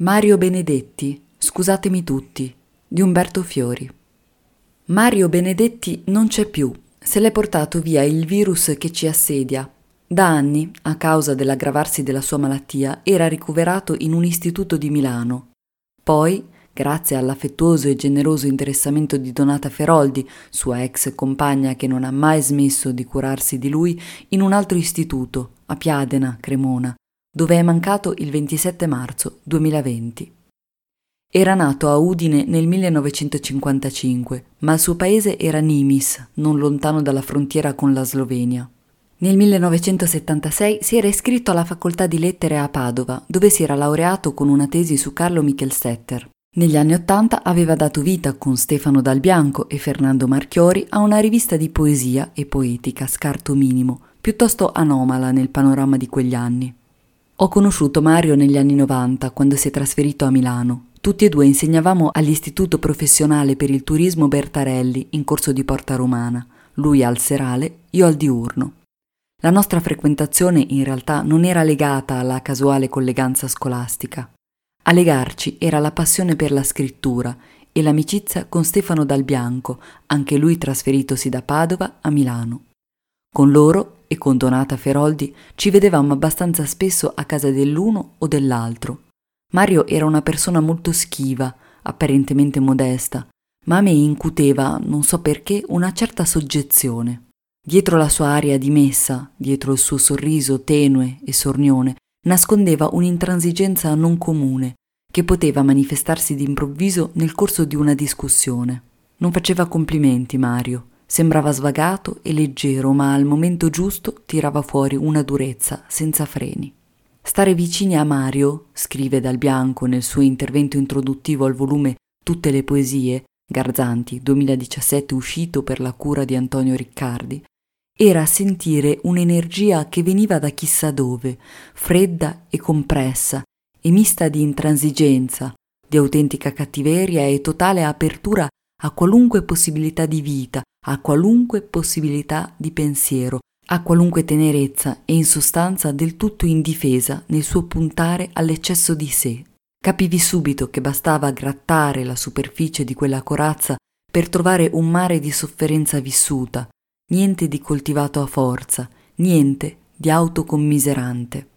Mario Benedetti, Scusatemi tutti, di Umberto Fiori. Mario Benedetti non c'è più, se l'è portato via il virus che ci assedia. Da anni, a causa dell'aggravarsi della sua malattia, era ricoverato in un istituto di Milano. Poi, grazie all'affettuoso e generoso interessamento di Donata Feroldi, sua ex compagna che non ha mai smesso di curarsi di lui, in un altro istituto, a Piadena, Cremona, dove è mancato il 27 marzo 2020. Era nato a Udine nel 1955, ma il suo paese era Nimis, non lontano dalla frontiera con la Slovenia. Nel 1976 si era iscritto alla facoltà di lettere a Padova, dove si era laureato con una tesi su Carlo Michelsetter. Negli anni Ottanta aveva dato vita con Stefano Dal Bianco e Fernando Marchiori a una rivista di poesia e poetica scarto minimo, piuttosto anomala nel panorama di quegli anni. Ho conosciuto Mario negli anni 90, quando si è trasferito a Milano. Tutti e due insegnavamo all'Istituto Professionale per il Turismo Bertarelli, in corso di Porta Romana, lui al serale, io al diurno. La nostra frequentazione in realtà non era legata alla casuale colleganza scolastica. A legarci era la passione per la scrittura e l'amicizia con Stefano Dal Bianco, anche lui trasferitosi da Padova a Milano. Con loro e con Donata Feroldi ci vedevamo abbastanza spesso a casa dell'uno o dell'altro. Mario era una persona molto schiva, apparentemente modesta, ma a me incuteva, non so perché, una certa soggezione. Dietro la sua aria dimessa, dietro il suo sorriso tenue e sornione, nascondeva un'intransigenza non comune, che poteva manifestarsi d'improvviso nel corso di una discussione. Non faceva complimenti Mario, Sembrava svagato e leggero, ma al momento giusto tirava fuori una durezza senza freni. Stare vicini a Mario, scrive Dal Bianco nel suo intervento introduttivo al volume Tutte le poesie, Garzanti, 2017 uscito per la cura di Antonio Riccardi, era sentire un'energia che veniva da chissà dove, fredda e compressa, e mista di intransigenza, di autentica cattiveria e totale apertura a qualunque possibilità di vita, a qualunque possibilità di pensiero, a qualunque tenerezza e in sostanza del tutto indifesa nel suo puntare all'eccesso di sé. Capivi subito che bastava grattare la superficie di quella corazza per trovare un mare di sofferenza vissuta, niente di coltivato a forza, niente di autocommiserante.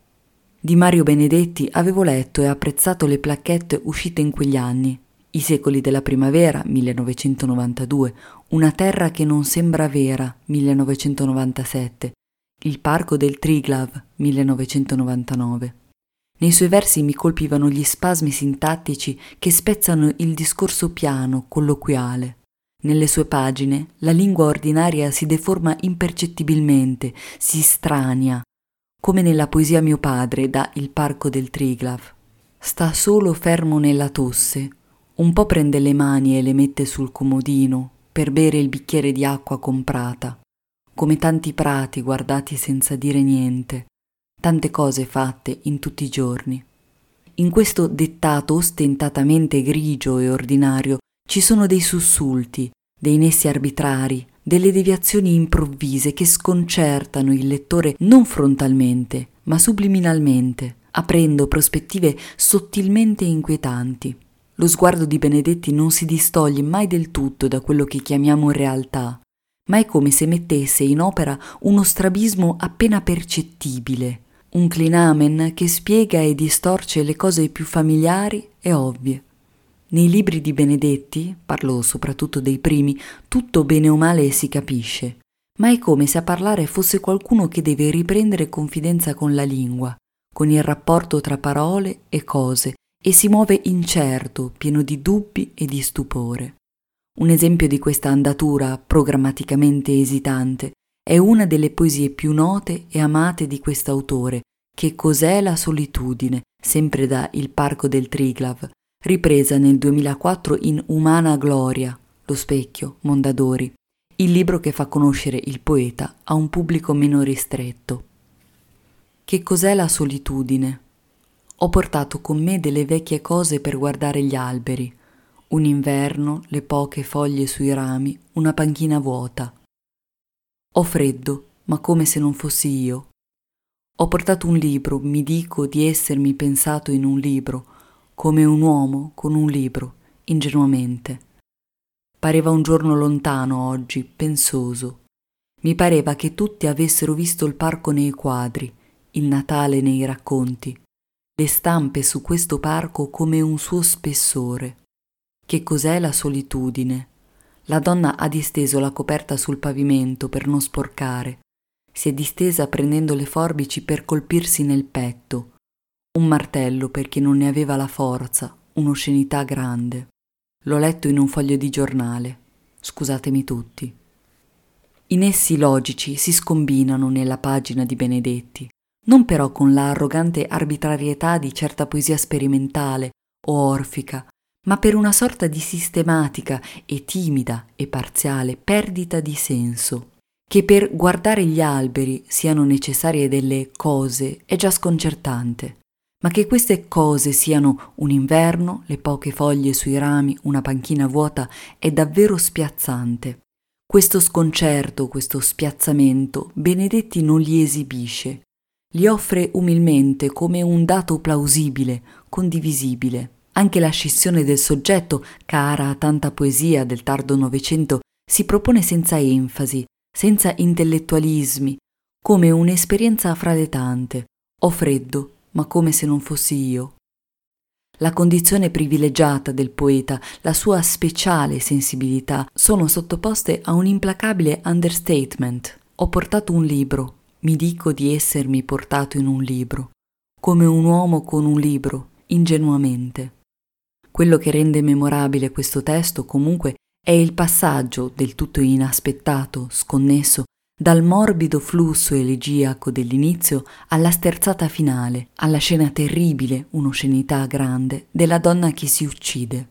Di Mario Benedetti avevo letto e apprezzato le placchette uscite in quegli anni, i secoli della primavera, 1992, Una terra che non sembra vera, 1997, Il parco del Triglav, 1999. Nei suoi versi mi colpivano gli spasmi sintattici che spezzano il discorso piano, colloquiale. Nelle sue pagine la lingua ordinaria si deforma impercettibilmente, si strania, come nella poesia mio padre da Il parco del Triglav. Sta solo fermo nella tosse, un po' prende le mani e le mette sul comodino per bere il bicchiere di acqua comprata, come tanti prati guardati senza dire niente, tante cose fatte in tutti i giorni. In questo dettato ostentatamente grigio e ordinario ci sono dei sussulti, dei nessi arbitrari, delle deviazioni improvvise che sconcertano il lettore non frontalmente, ma subliminalmente, aprendo prospettive sottilmente inquietanti. Lo sguardo di Benedetti non si distoglie mai del tutto da quello che chiamiamo realtà, ma è come se mettesse in opera uno strabismo appena percettibile, un clinamen che spiega e distorce le cose più familiari e ovvie. Nei libri di Benedetti, parlo soprattutto dei primi, tutto bene o male si capisce, ma è come se a parlare fosse qualcuno che deve riprendere confidenza con la lingua, con il rapporto tra parole e cose, e si muove incerto, pieno di dubbi e di stupore. Un esempio di questa andatura programmaticamente esitante è una delle poesie più note e amate di quest'autore, Che cos'è la solitudine, sempre da Il parco del Triglav, ripresa nel 2004 in Umana Gloria, Lo specchio, Mondadori, il libro che fa conoscere il poeta a un pubblico meno ristretto. Che cos'è la solitudine? Ho portato con me delle vecchie cose per guardare gli alberi, un inverno, le poche foglie sui rami, una panchina vuota. Ho freddo, ma come se non fossi io. Ho portato un libro, mi dico di essermi pensato in un libro, come un uomo con un libro, ingenuamente. Pareva un giorno lontano oggi, pensoso. Mi pareva che tutti avessero visto il parco nei quadri, il Natale nei racconti, le stampe su questo parco come un suo spessore. Che cos'è la solitudine? La donna ha disteso la coperta sul pavimento per non sporcare. Si è distesa prendendo le forbici per colpirsi nel petto. Un martello perché non ne aveva la forza, un'oscenità grande. L'ho letto in un foglio di giornale. Scusatemi tutti. I nessi logici si scombinano nella pagina di Benedetti, non però con la arrogante arbitrarietà di certa poesia sperimentale o orfica, ma per una sorta di sistematica e timida e parziale perdita di senso, che per guardare gli alberi siano necessarie delle cose è già sconcertante ma che queste cose siano un inverno, le poche foglie sui rami, una panchina vuota, è davvero spiazzante. Questo sconcerto, questo spiazzamento, Benedetti non li esibisce, li offre umilmente come un dato plausibile, condivisibile. Anche la scissione del soggetto, cara a tanta poesia del tardo Novecento, si propone senza enfasi, senza intellettualismi, come un'esperienza fra le tante. Ho freddo, ma come se non fossi io. La condizione privilegiata del poeta, la sua speciale sensibilità, sono sottoposte a un implacabile understatement. Ho portato un libro, mi dico di essermi portato in un libro, come un uomo con un libro, ingenuamente. Quello che rende memorabile questo testo comunque è il passaggio del tutto inaspettato, sconnesso, dal morbido flusso elegiaco dell'inizio alla sterzata finale, alla scena terribile, un'oscenità grande, della donna che si uccide.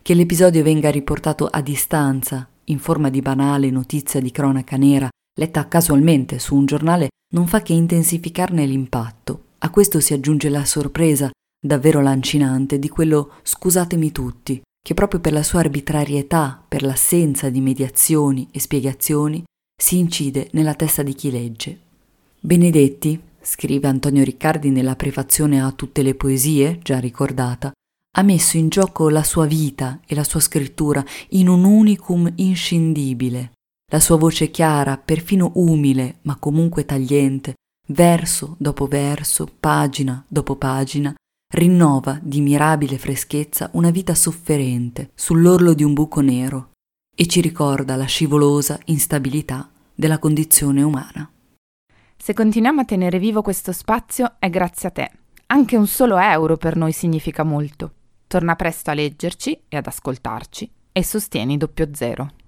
Che l'episodio venga riportato a distanza, in forma di banale notizia di cronaca nera, letta casualmente su un giornale, non fa che intensificarne l'impatto. A questo si aggiunge la sorpresa, davvero lancinante, di quello scusatemi tutti, che proprio per la sua arbitrarietà, per l'assenza di mediazioni e spiegazioni, si incide nella testa di chi legge. Benedetti, scrive Antonio Riccardi nella prefazione a tutte le poesie, già ricordata, ha messo in gioco la sua vita e la sua scrittura in un unicum inscindibile. La sua voce chiara, perfino umile, ma comunque tagliente, verso dopo verso, pagina dopo pagina, rinnova di mirabile freschezza una vita sofferente sull'orlo di un buco nero e ci ricorda la scivolosa instabilità della condizione umana. Se continuiamo a tenere vivo questo spazio è grazie a te. Anche un solo euro per noi significa molto. Torna presto a leggerci e ad ascoltarci e sostieni doppio zero.